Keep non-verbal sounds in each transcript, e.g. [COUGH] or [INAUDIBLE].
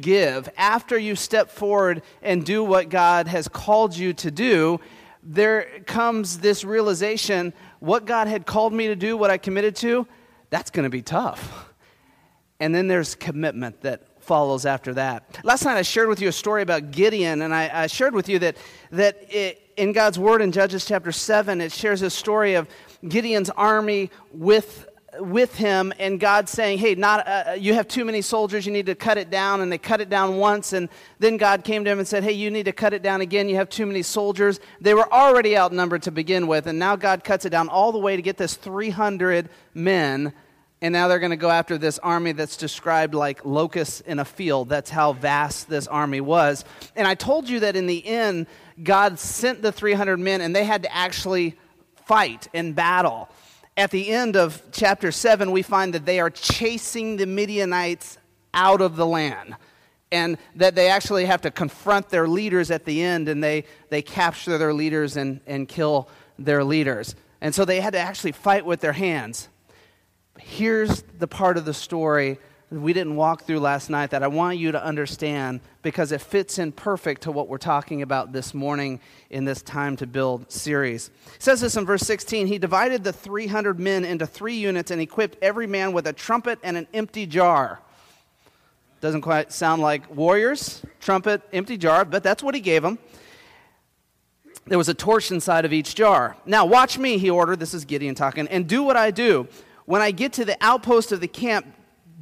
give, after you step forward and do what God has called you to do, there comes this realization what God had called me to do, what I committed to, that's going to be tough. And then there's commitment that follows after that. Last night I shared with you a story about Gideon, and I, I shared with you that, that it, in God's Word in Judges chapter 7, it shares a story of Gideon's army with with him and God saying, "Hey, not uh, uh, you have too many soldiers. You need to cut it down." And they cut it down once, and then God came to him and said, "Hey, you need to cut it down again. You have too many soldiers." They were already outnumbered to begin with, and now God cuts it down all the way to get this 300 men. And now they're going to go after this army that's described like locusts in a field. That's how vast this army was. And I told you that in the end, God sent the 300 men, and they had to actually fight in battle at the end of chapter 7, we find that they are chasing the Midianites out of the land. And that they actually have to confront their leaders at the end, and they, they capture their leaders and, and kill their leaders. And so they had to actually fight with their hands. Here's the part of the story we didn't walk through last night that I want you to understand because it fits in perfect to what we're talking about this morning in this Time to Build series. It says this in verse 16 He divided the 300 men into three units and equipped every man with a trumpet and an empty jar. Doesn't quite sound like warriors, trumpet, empty jar, but that's what he gave them. There was a torch inside of each jar. Now, watch me, he ordered. This is Gideon talking, and do what I do. When I get to the outpost of the camp,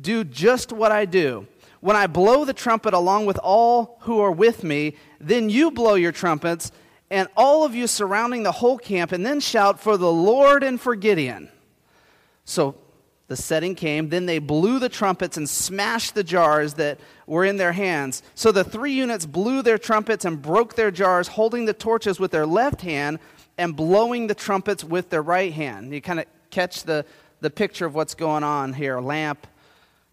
do just what I do. When I blow the trumpet along with all who are with me, then you blow your trumpets, and all of you surrounding the whole camp, and then shout for the Lord and for Gideon. So the setting came. Then they blew the trumpets and smashed the jars that were in their hands. So the three units blew their trumpets and broke their jars, holding the torches with their left hand and blowing the trumpets with their right hand. You kind of catch the, the picture of what's going on here lamp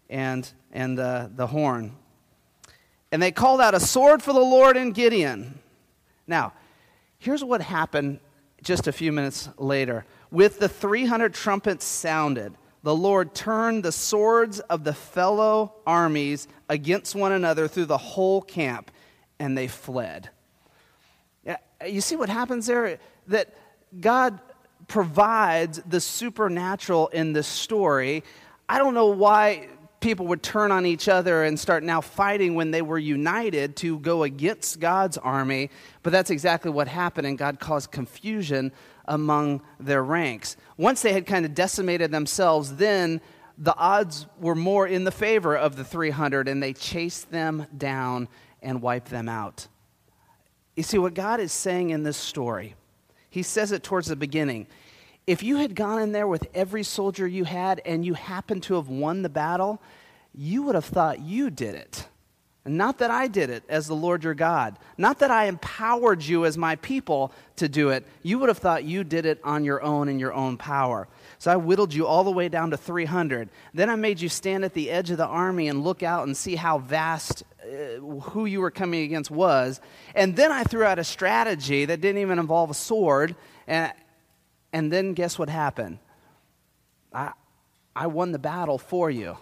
and, and the, the horn. And they called out a sword for the Lord and Gideon. Now, here's what happened just a few minutes later. With the 300 trumpets sounded, the Lord turned the swords of the fellow armies against one another through the whole camp, and they fled. You see what happens there? That God provides the supernatural in this story. I don't know why people would turn on each other and start now fighting when they were united to go against God's army. But that's exactly what happened, and God caused confusion among their ranks. Once they had kind of decimated themselves, then the odds were more in the favor of the 300, and they chased them down and wiped them out. You see, what God is saying in this story, He says it towards the beginning. If you had gone in there with every soldier you had and you happened to have won the battle, you would have thought you did it. And not that I did it as the Lord your God. Not that I empowered you as my people to do it. You would have thought you did it on your own in your own power. So I whittled you all the way down to 300. Then I made you stand at the edge of the army and look out and see how vast uh, who you were coming against was. And then I threw out a strategy that didn't even involve a sword. And, and then guess what happened? I, I won the battle for you.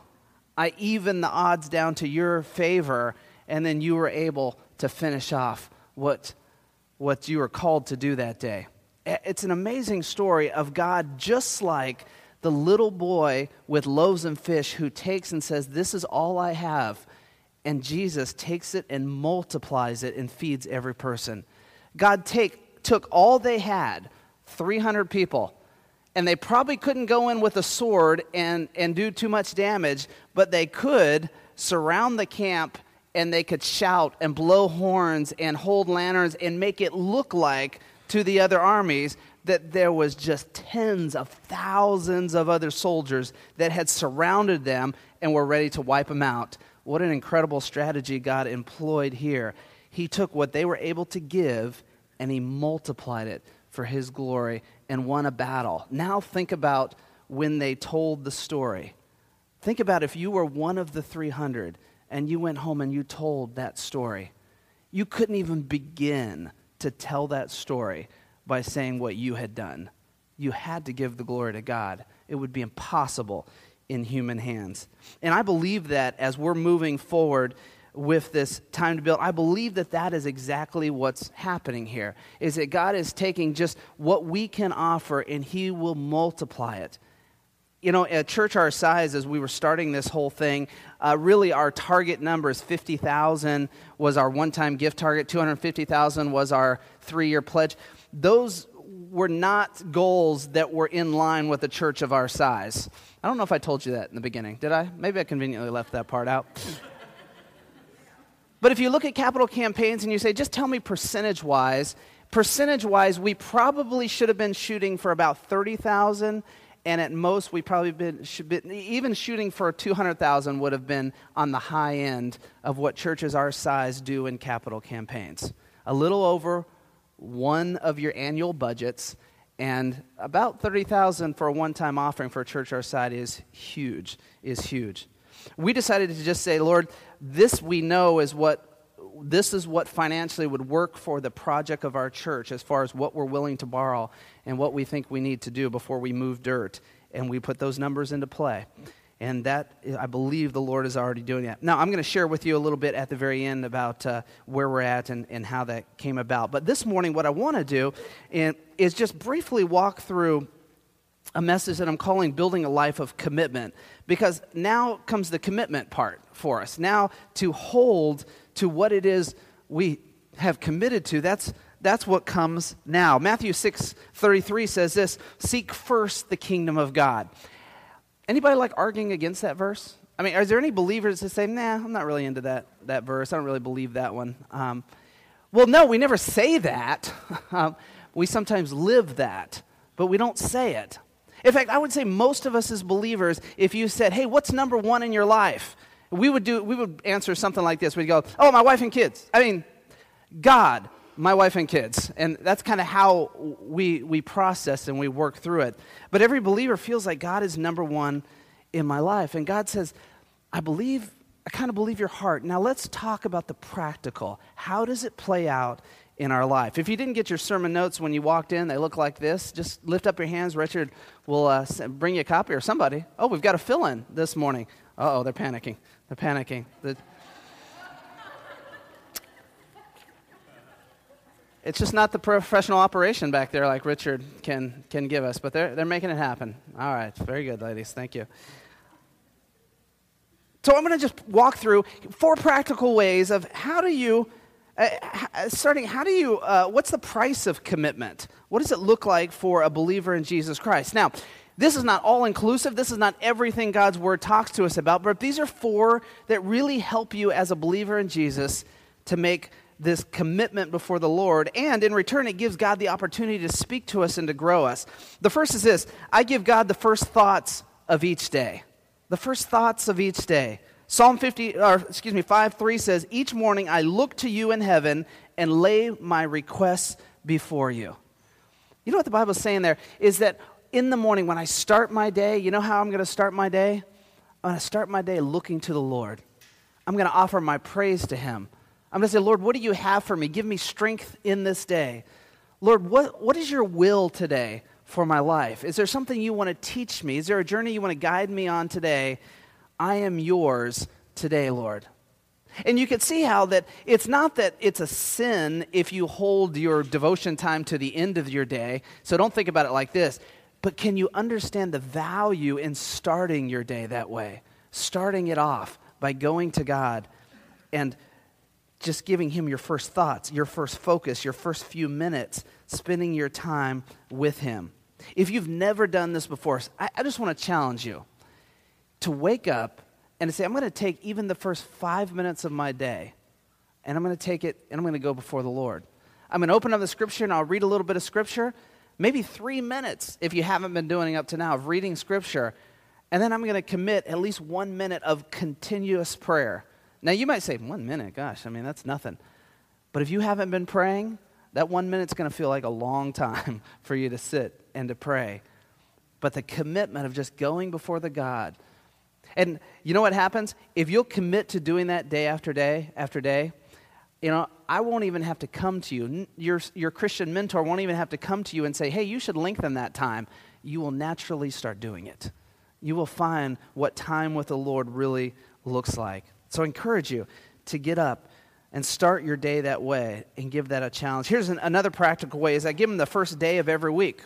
I even the odds down to your favor, and then you were able to finish off what, what you were called to do that day. It's an amazing story of God, just like the little boy with loaves and fish who takes and says, This is all I have. And Jesus takes it and multiplies it and feeds every person. God take, took all they had, 300 people, and they probably couldn't go in with a sword and, and do too much damage, but they could surround the camp and they could shout and blow horns and hold lanterns and make it look like to the other armies that there was just tens of thousands of other soldiers that had surrounded them and were ready to wipe them out. What an incredible strategy God employed here. He took what they were able to give and he multiplied it for his glory and won a battle. Now think about when they told the story. Think about if you were one of the 300 and you went home and you told that story. You couldn't even begin to tell that story by saying what you had done. You had to give the glory to God. It would be impossible in human hands. And I believe that as we're moving forward, with this time to build. I believe that that is exactly what's happening here. Is that God is taking just what we can offer and he will multiply it. You know, a church our size, as we were starting this whole thing, uh, really our target number is 50,000 was our one-time gift target, 250,000 was our three-year pledge. Those were not goals that were in line with a church of our size. I don't know if I told you that in the beginning. Did I? Maybe I conveniently left that part out. But if you look at capital campaigns and you say, just tell me percentage wise, percentage wise, we probably should have been shooting for about 30,000. And at most, we probably been, been even shooting for 200,000 would have been on the high end of what churches our size do in capital campaigns. A little over one of your annual budgets, and about 30,000 for a one-time offering for a church our size is huge, is huge. We decided to just say, Lord, this we know is what this is what financially would work for the project of our church as far as what we're willing to borrow and what we think we need to do before we move dirt. And we put those numbers into play. And that i believe the lord is already doing that. Now i'm going to share with you a little bit at the very end about uh, where we're at and, and how that came about. But this morning what i want to do is just briefly walk through a message that I'm calling Building a Life of Commitment because now comes the commitment part for us. Now, to hold to what it is we have committed to, that's, that's what comes now. Matthew 6 33 says this Seek first the kingdom of God. Anybody like arguing against that verse? I mean, is there any believers that say, nah, I'm not really into that, that verse. I don't really believe that one. Um, well, no, we never say that. [LAUGHS] um, we sometimes live that, but we don't say it. In fact, I would say most of us as believers, if you said, hey, what's number one in your life? We would, do, we would answer something like this. We'd go, oh, my wife and kids. I mean, God, my wife and kids. And that's kind of how we, we process and we work through it. But every believer feels like God is number one in my life. And God says, I believe, I kind of believe your heart. Now let's talk about the practical. How does it play out in our life. If you didn't get your sermon notes when you walked in, they look like this. Just lift up your hands. Richard will uh, bring you a copy or somebody. Oh, we've got a fill in this morning. oh, they're panicking. They're panicking. The... it's just not the professional operation back there like Richard can, can give us, but they're, they're making it happen. All right. Very good, ladies. Thank you. So I'm going to just walk through four practical ways of how do you uh, uh, starting, how do you, uh, what's the price of commitment? What does it look like for a believer in Jesus Christ? Now, this is not all inclusive. This is not everything God's word talks to us about, but these are four that really help you as a believer in Jesus to make this commitment before the Lord. And in return, it gives God the opportunity to speak to us and to grow us. The first is this I give God the first thoughts of each day. The first thoughts of each day. Psalm 50, or excuse me, 5 3 says, Each morning I look to you in heaven and lay my requests before you. You know what the Bible is saying there? Is that in the morning when I start my day, you know how I'm going to start my day? I'm going to start my day looking to the Lord. I'm going to offer my praise to Him. I'm going to say, Lord, what do you have for me? Give me strength in this day. Lord, what, what is your will today for my life? Is there something you want to teach me? Is there a journey you want to guide me on today? I am yours today, Lord. And you can see how that it's not that it's a sin if you hold your devotion time to the end of your day. So don't think about it like this. But can you understand the value in starting your day that way? Starting it off by going to God and just giving Him your first thoughts, your first focus, your first few minutes, spending your time with Him. If you've never done this before, I, I just want to challenge you to wake up and to say, I'm going to take even the first five minutes of my day and I'm going to take it and I'm going to go before the Lord. I'm going to open up the scripture and I'll read a little bit of scripture, maybe three minutes if you haven't been doing it up to now of reading scripture. And then I'm going to commit at least one minute of continuous prayer. Now, you might say, one minute, gosh, I mean, that's nothing. But if you haven't been praying, that one minute's going to feel like a long time [LAUGHS] for you to sit and to pray. But the commitment of just going before the God, and you know what happens? If you'll commit to doing that day after day after day, you know, I won't even have to come to you. Your, your Christian mentor won't even have to come to you and say, hey, you should lengthen that time. You will naturally start doing it. You will find what time with the Lord really looks like. So I encourage you to get up and start your day that way and give that a challenge. Here's an, another practical way is I give them the first day of every week.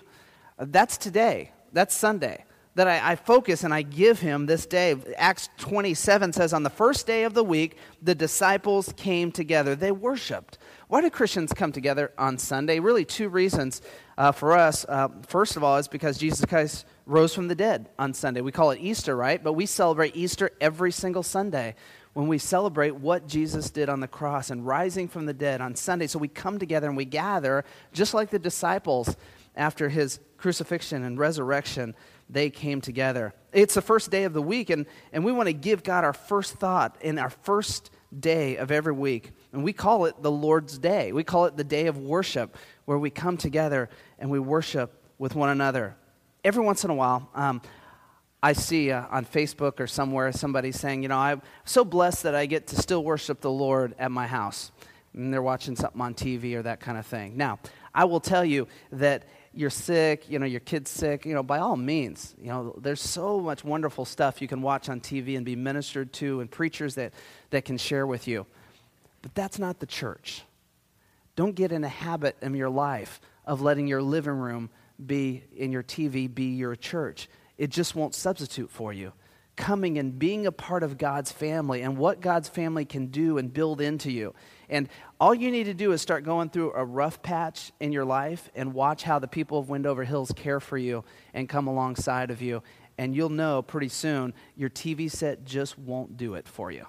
That's today. That's Sunday. That I, I, focus and I give him this day. Acts 27 says, On the first day of the week, the disciples came together. They worshiped. Why do Christians come together on Sunday? Really, two reasons uh, for us. Uh, first of all, is because Jesus Christ rose from the dead on Sunday. We call it Easter, right? But we celebrate Easter every single Sunday when we celebrate what Jesus did on the cross and rising from the dead on Sunday. So we come together and we gather, just like the disciples after his crucifixion and resurrection, they came together. It's the first day of the week, and, and we want to give God our first thought in our first day of every week. And we call it the Lord's Day. We call it the day of worship, where we come together and we worship with one another. Every once in a while, um, I see uh, on Facebook or somewhere somebody saying, you know, I'm so blessed that I get to still worship the Lord at my house. And they're watching something on TV or that kind of thing. Now, I will tell you that you're sick, you know, your kid's sick, you know, by all means, you know, there's so much wonderful stuff you can watch on TV and be ministered to and preachers that, that can share with you. But that's not the church. Don't get in a habit in your life of letting your living room be in your TV be your church it just won't substitute for you. Coming and being a part of God's family and what God's family can do and build into you. And all you need to do is start going through a rough patch in your life and watch how the people of Wendover Hills care for you and come alongside of you. And you'll know pretty soon your TV set just won't do it for you.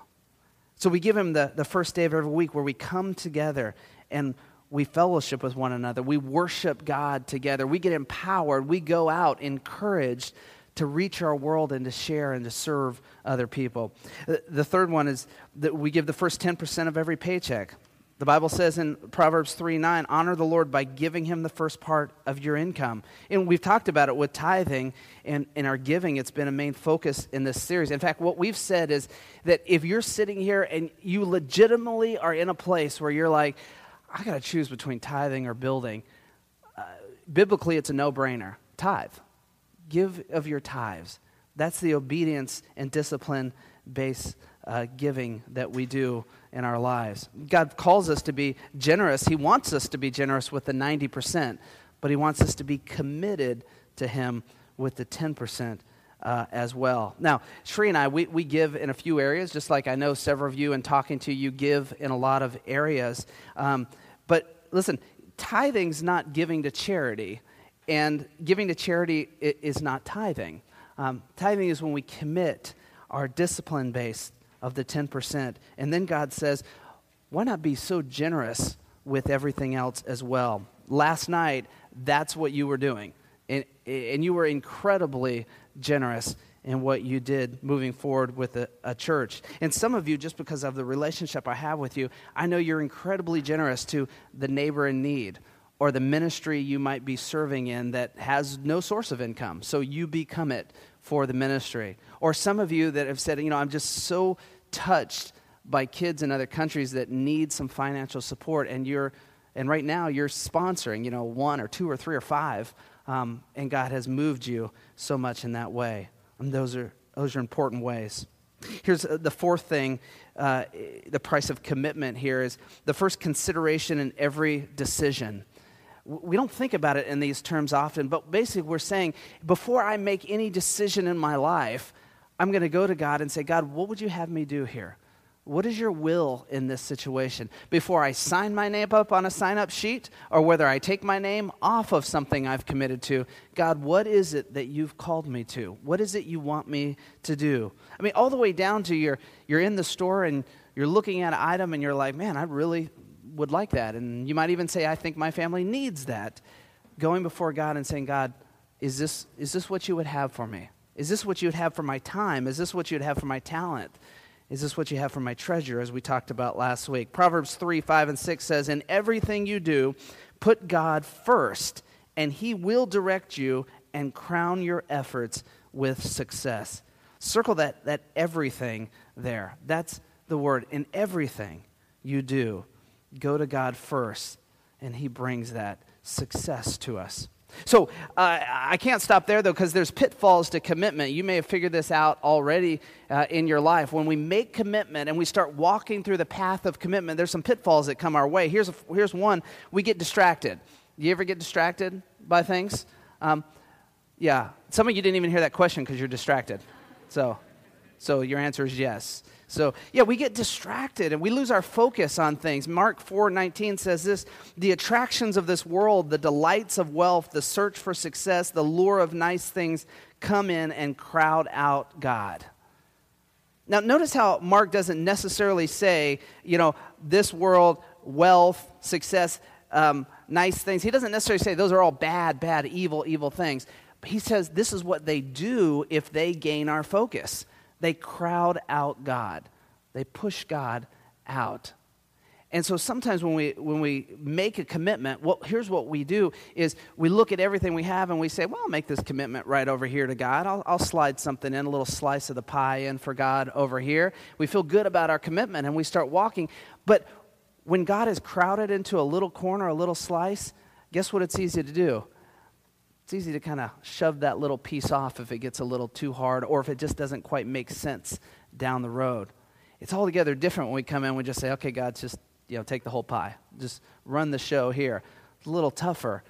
So we give him the, the first day of every week where we come together and we fellowship with one another. We worship God together. We get empowered. We go out encouraged to reach our world and to share and to serve other people. The third one is that we give the first 10% of every paycheck. The Bible says in Proverbs 3 9, honor the Lord by giving him the first part of your income. And we've talked about it with tithing and in our giving. It's been a main focus in this series. In fact, what we've said is that if you're sitting here and you legitimately are in a place where you're like, I got to choose between tithing or building, uh, biblically, it's a no brainer. Tithe give of your tithes. That's the obedience and discipline based uh, giving that we do in our lives. God calls us to be generous. He wants us to be generous with the 90%, but He wants us to be committed to Him with the 10%. Uh, as well. Now, Shree and I, we, we give in a few areas, just like I know several of you and talking to you give in a lot of areas. Um, but listen, tithing's not giving to charity. And giving to charity is not tithing. Um, tithing is when we commit our discipline base of the 10%. And then God says, why not be so generous with everything else as well? Last night, that's what you were doing. And, and you were incredibly generous in what you did moving forward with a, a, church. And some of you, just because of the relationship I have with you, I know you're incredibly generous to the neighbor in need or the ministry you might be serving in that has no source of income. So you become it for the ministry. Or some of you that have said, you know, I'm just so touched by kids in other countries that need some financial support, and you're, and right now you're sponsoring, you know, one or two or three or five, um, and God has moved you so much in that way. And those are those are important ways. Here's uh, the fourth thing uh, the price of commitment here is the first consideration in every decision we don't think about it in these terms often, but basically we're saying before I make any decision in my life, I'm going to go to God and say, God, what would you have me do here? What is your will in this situation? Before I sign my name up on a sign up sheet or whether I take my name off of something I've committed to, God, what is it that you've called me to? What is it you want me to do? I mean, all the way down to you're, you're in the store and you're looking at an item and you're like, man, I really would like that. And you might even say, I think my family needs that. Going before God and saying, God, is this, is this what you would have for me? Is this what you would have for my time? Is this what you'd have for my talent? Is this what you have for my treasure, as we talked about last week? Proverbs 3 5 and 6 says, In everything you do, put God first, and he will direct you and crown your efforts with success. Circle that, that everything there. That's the word. In everything you do, go to God first, and He brings that success to us. So uh, I can't stop there though, because there's pitfalls to commitment. You may have figured this out already uh, in your life. When we make commitment and we start walking through the path of commitment, there's some pitfalls that come our way. Here's, a, here's one we get distracted. You ever get distracted by things? Um, yeah. Some of you didn't even hear that question because you're distracted. So, so your answer is yes. So, yeah, we get distracted and we lose our focus on things. Mark 4:19 says this, the attractions of this world, the delights of wealth, the search for success, the lure of nice things come in and crowd out God. Now, notice how Mark doesn't necessarily say, you know, this world, wealth, success, um, nice things. He doesn't necessarily say those are all bad, bad, evil, evil things. But he says this is what they do if they gain our focus. They crowd out God, they push God out. And so sometimes when we, when we make a commitment, well, here's what we do is we look at everything we have and we say, well, I'll make this commitment right over here to God. I'll, I'll slide something in, a little slice of the pie in for God over here. We feel good about our commitment and we start walking. But when God is crowded into a little corner, a little slice, guess what it's easy to do? It's easy to kind of shove that little piece off if it gets a little too hard or if it just doesn't quite make sense down the road. It's altogether different when we come in. We just say, okay, God, just you know, take the whole pie. Just run the show here. It's a little tougher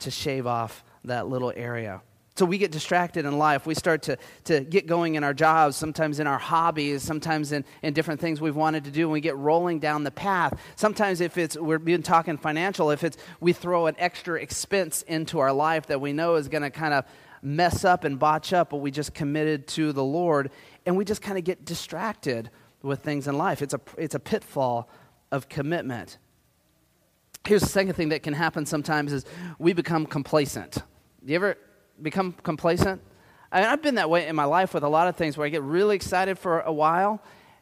to shave off that little area. So we get distracted in life. We start to, to get going in our jobs, sometimes in our hobbies, sometimes in, in different things we've wanted to do, and we get rolling down the path. Sometimes if it's, we're been talking financial, if it's we throw an extra expense into our life that we know is going to kind of mess up and botch up, but we just committed to the Lord, and we just kind of get distracted with things in life. It's a, it's a pitfall of commitment. Here's the second thing that can happen sometimes is we become complacent. You ever become complacent. I mean, I've been that way in my life with a lot of things where I get really excited for a while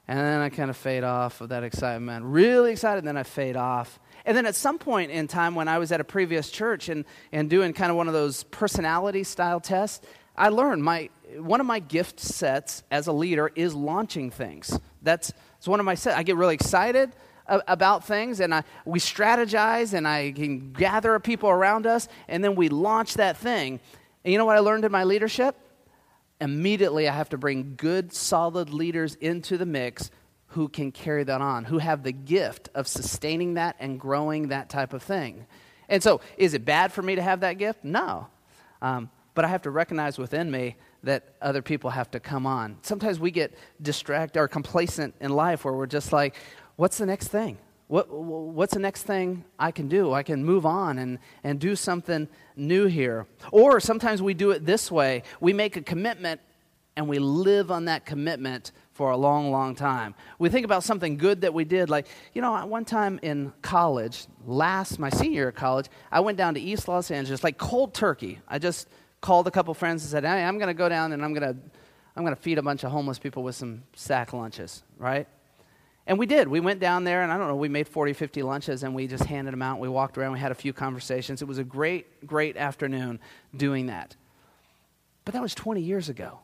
and then I kind of fade off of that excitement. Really excited, and then I fade off. And then at some point in time when I was at a previous church and, and doing kind of one of those personality style tests, I learned my, one of my gift sets as a leader is launching things. That's it's one of my sets. I get really excited about things and I, we strategize and I can gather people around us and then we launch that thing. And you know what I learned in my leadership? Immediately, I have to bring good, solid leaders into the mix who can carry that on, who have the gift of sustaining that and growing that type of thing. And so, is it bad for me to have that gift? No. Um, but I have to recognize within me that other people have to come on. Sometimes we get distracted or complacent in life where we're just like, what's the next thing? What, what's the next thing I can do? I can move on and, and do something new here. Or sometimes we do it this way we make a commitment and we live on that commitment for a long, long time. We think about something good that we did. Like, you know, one time in college, last, my senior year of college, I went down to East Los Angeles, like cold turkey. I just called a couple friends and said, hey, I'm going to go down and I'm going to. I'm going to feed a bunch of homeless people with some sack lunches, right? And we did. We went down there, and I don't know, we made 40, 50 lunches, and we just handed them out. We walked around, we had a few conversations. It was a great, great afternoon doing that. But that was 20 years ago.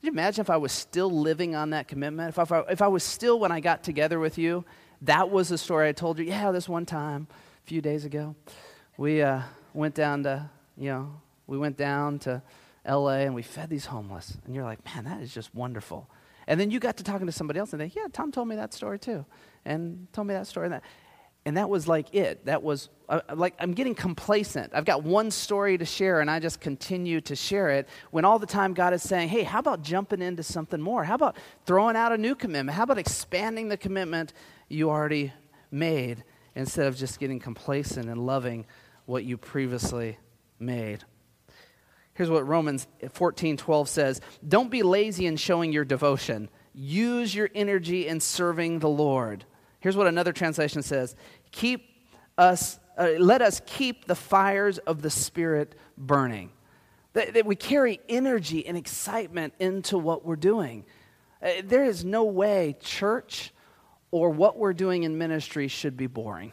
Can you imagine if I was still living on that commitment? If I, if I was still, when I got together with you, that was the story I told you. Yeah, this one time, a few days ago, we uh, went down to, you know, we went down to LA and we fed these homeless. And you're like, man, that is just wonderful. And then you got to talking to somebody else, and they, yeah, Tom told me that story too, and told me that story and that. And that was like it. That was uh, like I'm getting complacent. I've got one story to share, and I just continue to share it. When all the time God is saying, "Hey, how about jumping into something more? How about throwing out a new commitment? How about expanding the commitment you already made instead of just getting complacent and loving what you previously made?" Here's what Romans 14 12 says Don't be lazy in showing your devotion, use your energy in serving the Lord. Here's what another translation says Keep us, uh, let us keep the fires of the Spirit burning. That, that we carry energy and excitement into what we're doing. Uh, there is no way church or what we're doing in ministry should be boring.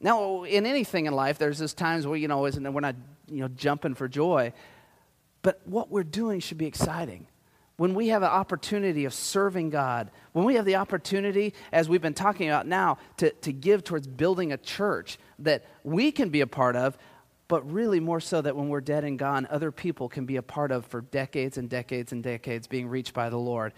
Now, in anything in life, there's those times where, you know, we're not you know, jumping for joy. But what we're doing should be exciting. When we have an opportunity of serving God, when we have the opportunity, as we've been talking about now, to, to give towards building a church that we can be a part of, but really more so that when we're dead and gone, other people can be a part of for decades and decades and decades being reached by the Lord.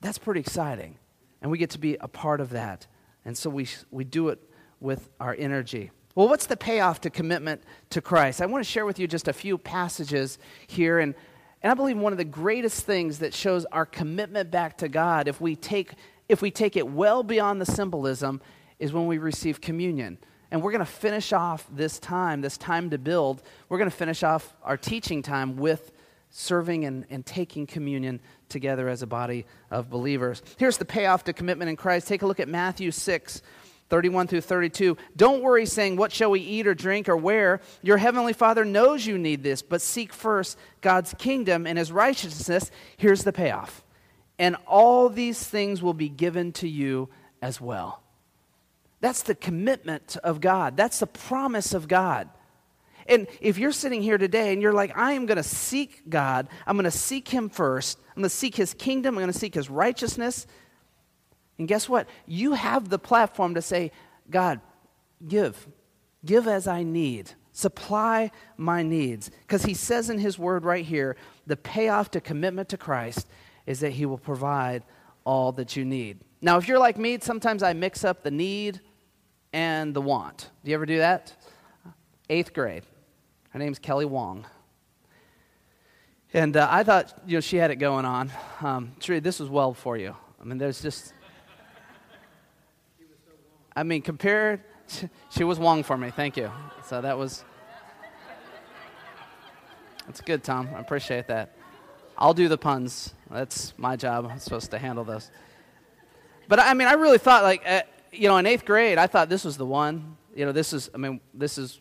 That's pretty exciting. And we get to be a part of that. And so we, we do it with our energy. Well, what's the payoff to commitment to Christ? I want to share with you just a few passages here. And, and I believe one of the greatest things that shows our commitment back to God, if we take, if we take it well beyond the symbolism, is when we receive communion. And we're going to finish off this time, this time to build. We're going to finish off our teaching time with serving and, and taking communion together as a body of believers. Here's the payoff to commitment in Christ. Take a look at Matthew 6. 31 through 32. Don't worry, saying, What shall we eat or drink or wear? Your heavenly Father knows you need this, but seek first God's kingdom and his righteousness. Here's the payoff. And all these things will be given to you as well. That's the commitment of God. That's the promise of God. And if you're sitting here today and you're like, I am going to seek God, I'm going to seek Him first, I'm going to seek His kingdom, I'm going to seek His righteousness. And guess what? You have the platform to say, God, give. Give as I need. Supply my needs. Because He says in His word right here, the payoff to commitment to Christ is that He will provide all that you need. Now, if you're like me, sometimes I mix up the need and the want. Do you ever do that? Eighth grade. Her name's Kelly Wong. And uh, I thought, you know, she had it going on. Um, this was well for you. I mean, there's just. I mean, compared, she was Wong for me. Thank you. So that was. That's good, Tom. I appreciate that. I'll do the puns. That's my job. I'm supposed to handle those. But I mean, I really thought, like, uh, you know, in eighth grade, I thought this was the one. You know, this is, I mean, this is.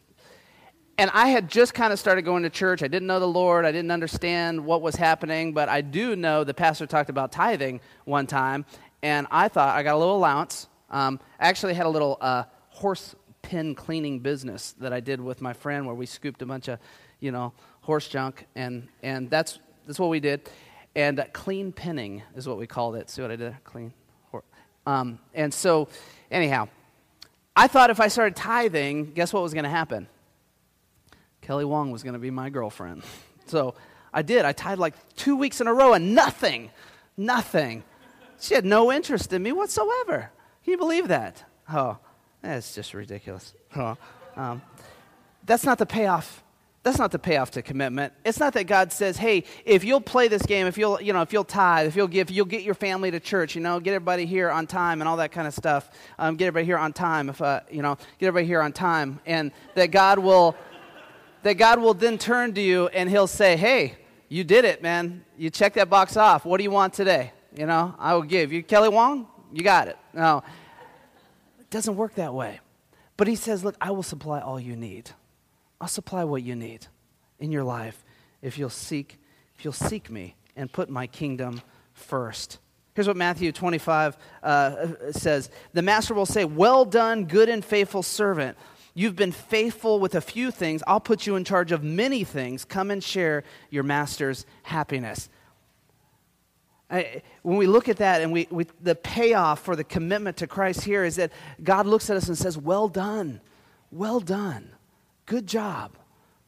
And I had just kind of started going to church. I didn't know the Lord. I didn't understand what was happening. But I do know the pastor talked about tithing one time. And I thought I got a little allowance. Um, I actually had a little uh, horse pen cleaning business that I did with my friend where we scooped a bunch of, you know, horse junk. And, and that's, that's what we did. And uh, clean pinning is what we called it. See what I did? Clean. Um, and so Anyhow, I thought if I started tithing, guess what was going to happen? Kelly Wong was going to be my girlfriend. [LAUGHS] So I did. I tithed like two weeks in a row and nothing, nothing. She had no interest in me whatsoever. Can you believe that? Oh, that's just ridiculous. Oh, um, that's not the payoff that's not the payoff to commitment. It's not that God says, "Hey, if you'll play this game, if you'll, you know, if you'll tithe, if you'll give, you'll get your family to church, you know, get everybody here on time and all that kind of stuff. Um, get everybody here on time. If uh, you know, get everybody here on time, and that God will, that God will then turn to you and He'll say, "Hey, you did it, man. You checked that box off. What do you want today? You know, I will give you Kelly Wong. You got it. No, it doesn't work that way. But He says, "Look, I will supply all you need." I'll supply what you need in your life if you'll seek, if you'll seek me and put my kingdom first. Here's what Matthew 25 uh, says The master will say, Well done, good and faithful servant. You've been faithful with a few things. I'll put you in charge of many things. Come and share your master's happiness. I, when we look at that and we, we, the payoff for the commitment to Christ here is that God looks at us and says, Well done, well done. Good job.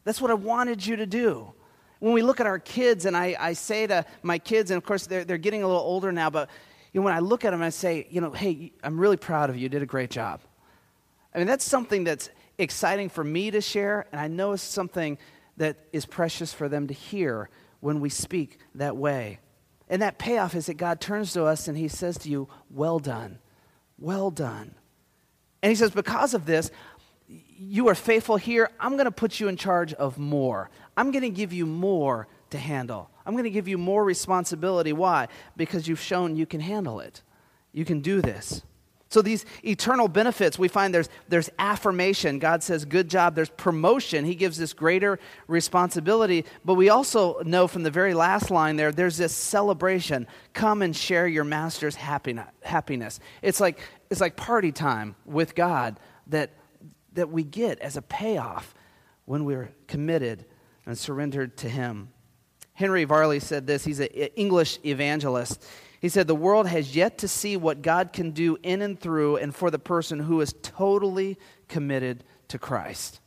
That's what I wanted you to do. When we look at our kids, and I, I say to my kids, and of course they're, they're getting a little older now, but you know, when I look at them, I say, you know, hey, I'm really proud of you. You did a great job. I mean, that's something that's exciting for me to share, and I know it's something that is precious for them to hear when we speak that way. And that payoff is that God turns to us and He says to you, Well done, well done. And He says, Because of this, you are faithful here. I'm going to put you in charge of more. I'm going to give you more to handle. I'm going to give you more responsibility. Why? Because you've shown you can handle it. You can do this. So, these eternal benefits, we find there's, there's affirmation. God says, Good job. There's promotion. He gives this greater responsibility. But we also know from the very last line there, there's this celebration. Come and share your master's happiness. It's like, it's like party time with God that that we get as a payoff when we're committed and surrendered to Him. Henry Varley said this. He's an English evangelist. He said, The world has yet to see what God can do in and through and for the person who is totally committed to Christ.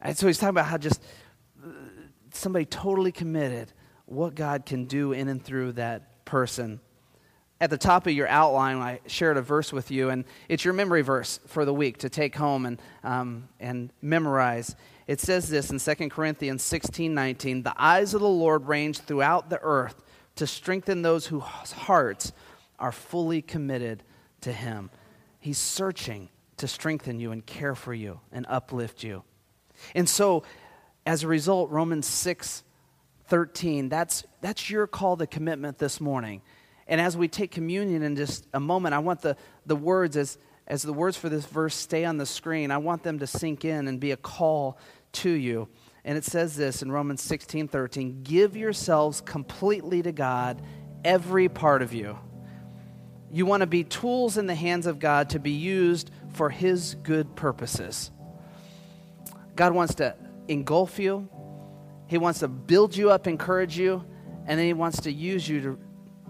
And so he's talking about how just uh, somebody totally committed, what God can do in and through that person. At the top of your outline, I shared a verse with you, and it's your memory verse for the week to take home and, um, and memorize. It says this in 2 Corinthians 16 19 The eyes of the Lord range throughout the earth to strengthen those whose hearts are fully committed to Him. He's searching to strengthen you and care for you and uplift you. And so, as a result, Romans 6 13, that's, that's your call to commitment this morning. And as we take communion in just a moment, I want the, the words, as, as the words for this verse stay on the screen, I want them to sink in and be a call to you. And it says this in Romans 16 13 Give yourselves completely to God, every part of you. You want to be tools in the hands of God to be used for His good purposes. God wants to engulf you, He wants to build you up, encourage you, and then He wants to use you to,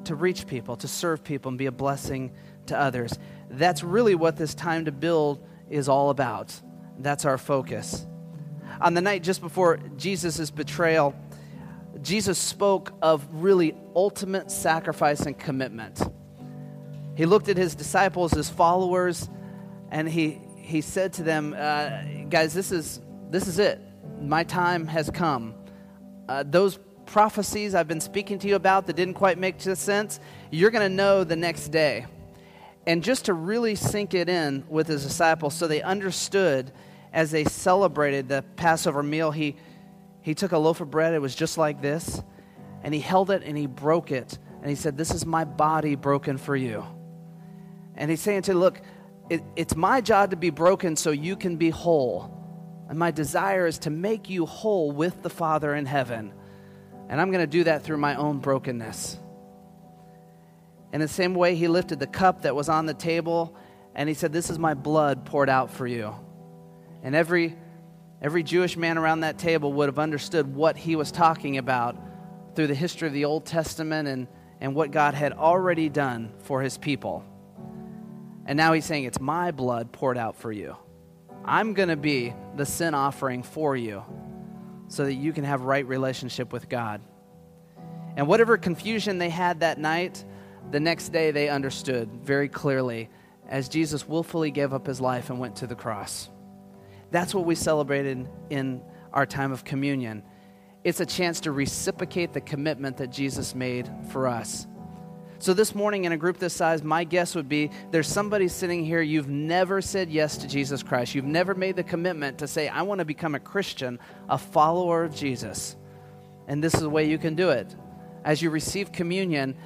to reach people, to serve people, and be a blessing to others. That's really what this time to build is all about. That's our focus. On the night just before Jesus' betrayal, Jesus spoke of really ultimate sacrifice and commitment. He looked at his disciples, his followers, and he, he said to them, uh, Guys, this is, this is it. My time has come. Uh, those prophecies I've been speaking to you about that didn't quite make sense, you're going to know the next day. And just to really sink it in with his disciples so they understood as they celebrated the Passover meal, he, he took a loaf of bread. It was just like this. And he held it and he broke it. And he said, This is my body broken for you. And he's saying to, Look, it, it's my job to be broken so you can be whole. And my desire is to make you whole with the Father in heaven. And I'm going to do that through my own brokenness. In the same way, he lifted the cup that was on the table and he said, This is my blood poured out for you. And every, every Jewish man around that table would have understood what he was talking about through the history of the Old Testament and, and what God had already done for his people. And now he's saying, It's my blood poured out for you. I'm going to be the sin offering for you so that you can have right relationship with God. And whatever confusion they had that night, the next day they understood very clearly as Jesus willfully gave up his life and went to the cross. That's what we celebrated in our time of communion. It's a chance to reciprocate the commitment that Jesus made for us. So, this morning in a group this size, my guess would be there's somebody sitting here, you've never said yes to Jesus Christ. You've never made the commitment to say, I want to become a Christian, a follower of Jesus. And this is the way you can do it. As you receive communion,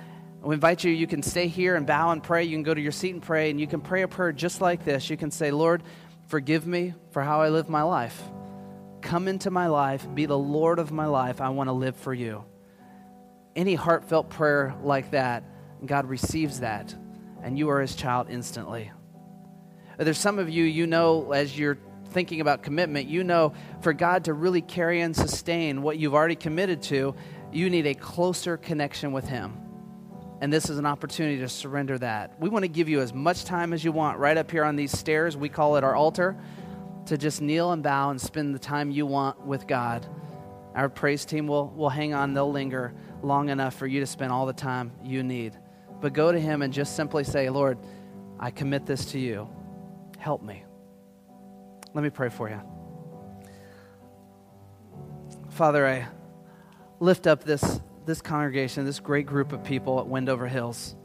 we invite you, you can stay here and bow and pray. You can go to your seat and pray, and you can pray a prayer just like this. You can say, Lord, forgive me for how I live my life. Come into my life, be the Lord of my life. I want to live for you. Any heartfelt prayer like that, God receives that, and you are his child instantly. There's some of you, you know, as you're thinking about commitment, you know, for God to really carry and sustain what you've already committed to, you need a closer connection with him. And this is an opportunity to surrender that. We want to give you as much time as you want right up here on these stairs. We call it our altar to just kneel and bow and spend the time you want with God. Our praise team will, will hang on, they'll linger long enough for you to spend all the time you need. But go to Him and just simply say, Lord, I commit this to you. Help me. Let me pray for you. Father, I lift up this, this congregation, this great group of people at Wendover Hills.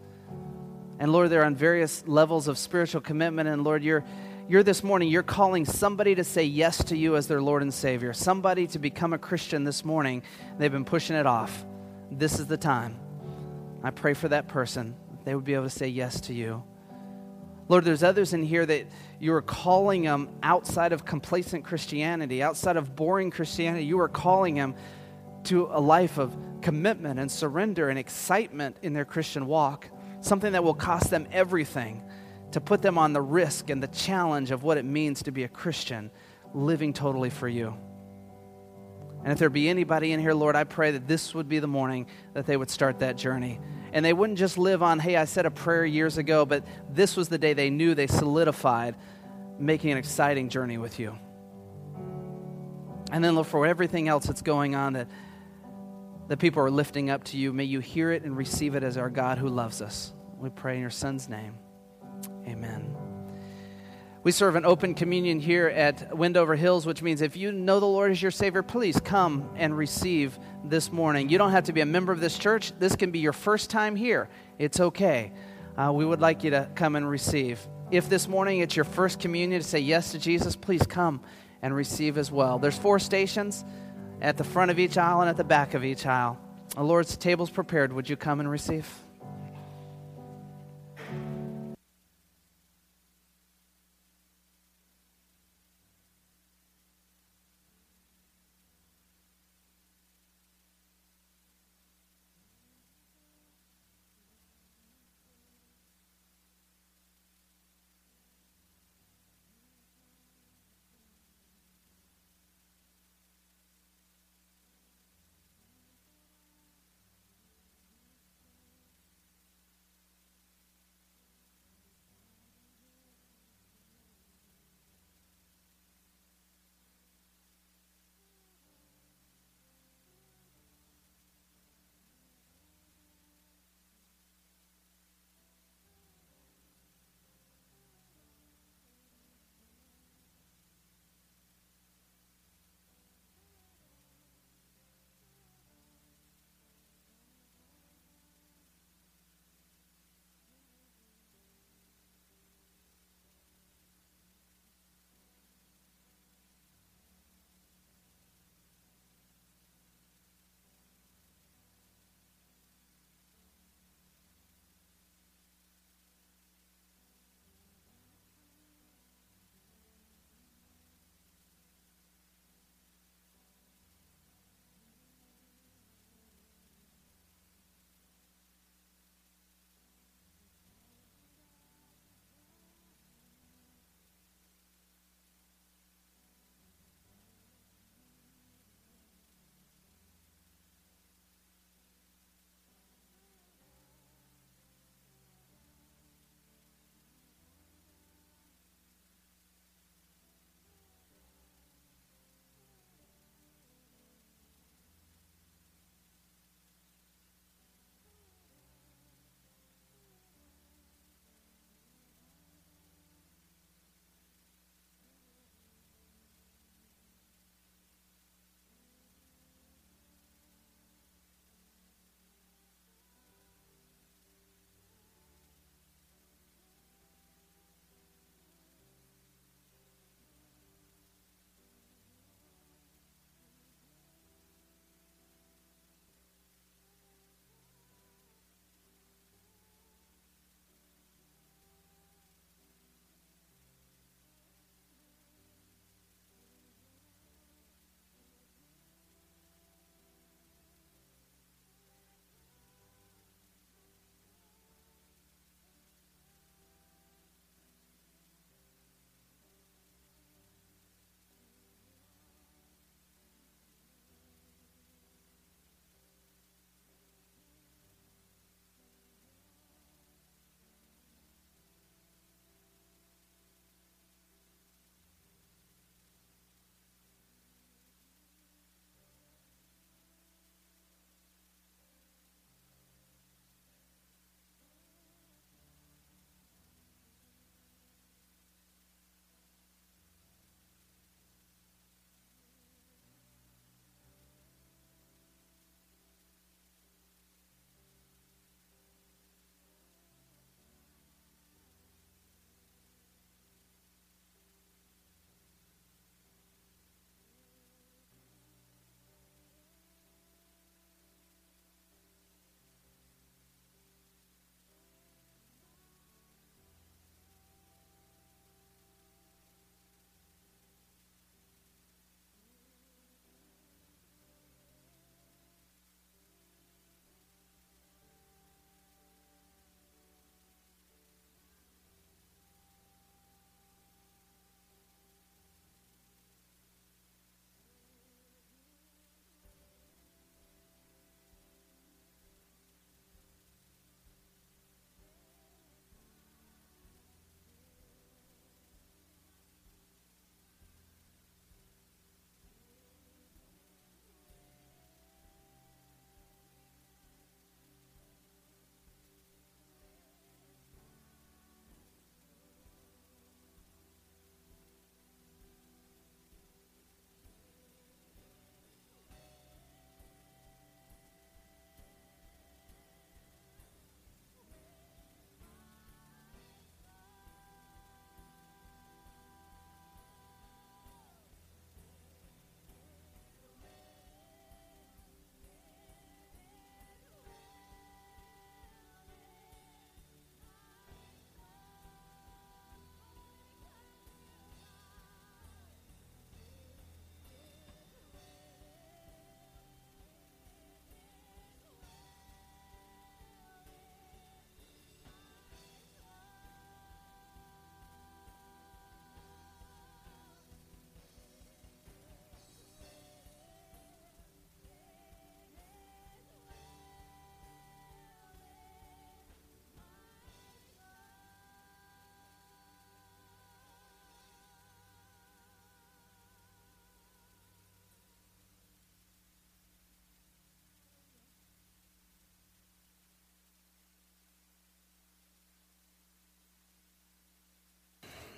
And Lord, they're on various levels of spiritual commitment. And Lord, you're, you're this morning, you're calling somebody to say yes to you as their Lord and Savior, somebody to become a Christian this morning. They've been pushing it off. This is the time. I pray for that person. They would be able to say yes to you. Lord, there's others in here that you are calling them outside of complacent Christianity, outside of boring Christianity. You are calling them to a life of commitment and surrender and excitement in their Christian walk, something that will cost them everything to put them on the risk and the challenge of what it means to be a Christian, living totally for you. And if there be anybody in here, Lord, I pray that this would be the morning that they would start that journey. And they wouldn't just live on, hey, I said a prayer years ago, but this was the day they knew they solidified making an exciting journey with you. And then, Lord, for everything else that's going on that, that people are lifting up to you, may you hear it and receive it as our God who loves us. We pray in your Son's name. Amen. We serve an open communion here at Wendover Hills, which means if you know the Lord as your Savior, please come and receive this morning. You don't have to be a member of this church. This can be your first time here. It's okay. Uh, we would like you to come and receive. If this morning it's your first communion to say yes to Jesus, please come and receive as well. There's four stations at the front of each aisle and at the back of each aisle. The Lord's table's prepared. Would you come and receive?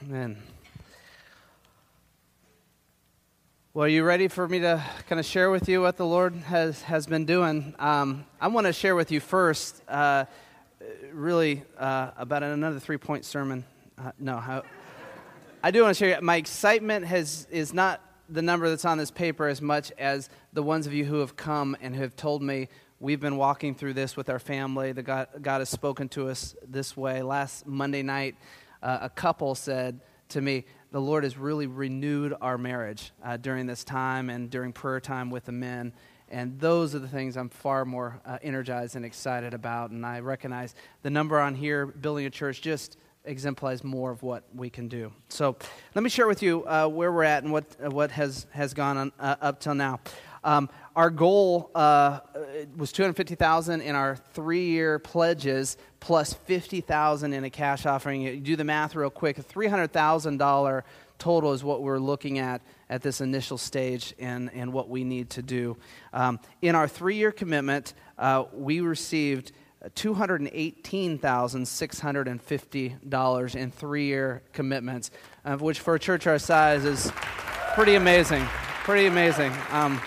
Amen. Well, are you ready for me to kind of share with you what the Lord has, has been doing? Um, I want to share with you first, uh, really, uh, about another three point sermon. Uh, no, how, I do want to share. My excitement has, is not the number that's on this paper as much as the ones of you who have come and who have told me we've been walking through this with our family. The God, God has spoken to us this way. Last Monday night, uh, a couple said to me, The Lord has really renewed our marriage uh, during this time and during prayer time with the men. And those are the things I'm far more uh, energized and excited about. And I recognize the number on here, building a church, just exemplifies more of what we can do. So let me share with you uh, where we're at and what, what has, has gone on, uh, up till now. Um, our goal uh, was 250000 in our three-year pledges plus 50000 in a cash offering. You do the math real quick. $300,000 total is what we're looking at at this initial stage and, and what we need to do. Um, in our three-year commitment, uh, we received – $218,650 in three year commitments, which for a church our size is pretty amazing. Pretty amazing. Um,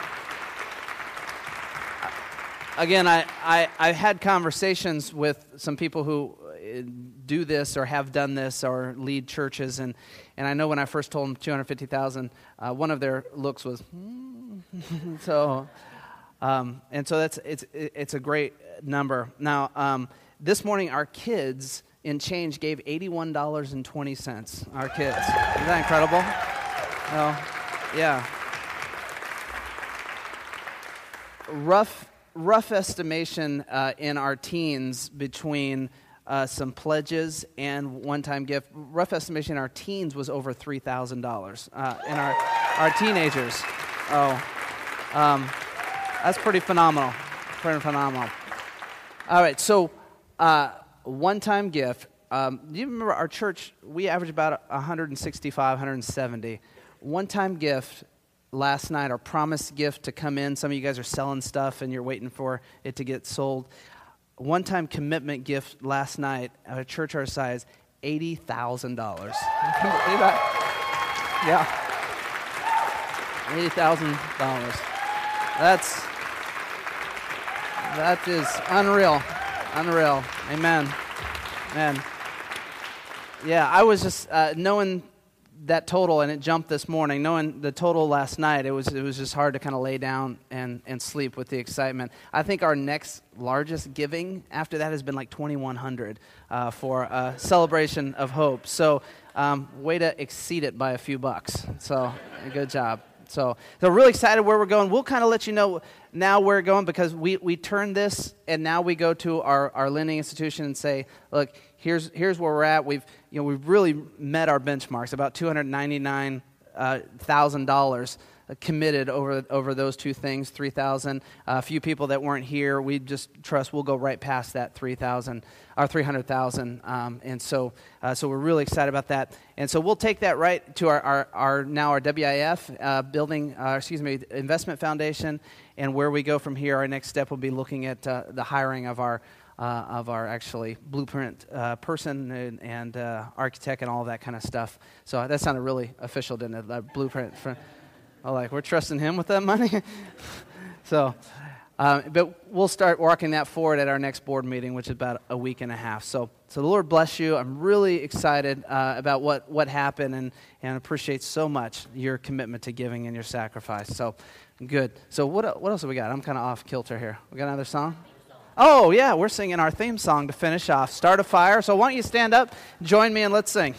again, I, I, I had conversations with some people who uh, do this or have done this or lead churches, and, and I know when I first told them 250,000, uh, one of their looks was, hmm. [LAUGHS] so, um, and so that's, it's, it's a great number. Now, um, this morning, our kids in change gave $81.20. Our kids. Isn't that incredible? Well, yeah. Rough, rough estimation uh, in our teens between uh, some pledges and one-time gift. Rough estimation in our teens was over three thousand uh, dollars in our our teenagers. Oh, um, that's pretty phenomenal. Pretty phenomenal. All right, so uh, one time gift. Um, you remember our church? We average about 165, 170. One time gift last night, our promised gift to come in. Some of you guys are selling stuff and you're waiting for it to get sold. One time commitment gift last night at a church our size, $80,000. [LAUGHS] yeah. $80,000. That's that is unreal. Unreal. Amen. Man. Yeah, I was just uh, knowing that total, and it jumped this morning. Knowing the total last night, it was it was just hard to kind of lay down and, and sleep with the excitement. I think our next largest giving after that has been like 2,100 uh, for a celebration of hope. So, um, way to exceed it by a few bucks. So, good job. So, so really excited where we're going. We'll kind of let you know now where we're going because we, we turn this and now we go to our, our lending institution and say, look, here's, here's where we're at. We've, you know, we've really met our benchmarks, about $299,000 uh, committed over over those two things 3000 a few people that weren't here we just trust we'll go right past that 3000 or 300000 um, and so uh, so we're really excited about that and so we'll take that right to our, our, our now our wif uh, building uh, excuse me investment foundation and where we go from here our next step will be looking at uh, the hiring of our uh, of our actually blueprint uh, person and, and uh, architect and all that kind of stuff. So that sounded really official, didn't it? That blueprint. For, Oh, like we're trusting Him with that money. [LAUGHS] so, um, but we'll start walking that forward at our next board meeting, which is about a week and a half. So, so the Lord bless you. I'm really excited uh, about what, what happened and, and appreciate so much your commitment to giving and your sacrifice. So, good. So, what, what else have we got? I'm kind of off kilter here. We got another song? Oh, yeah, we're singing our theme song to finish off Start a Fire. So, why don't you stand up, join me, and let's sing.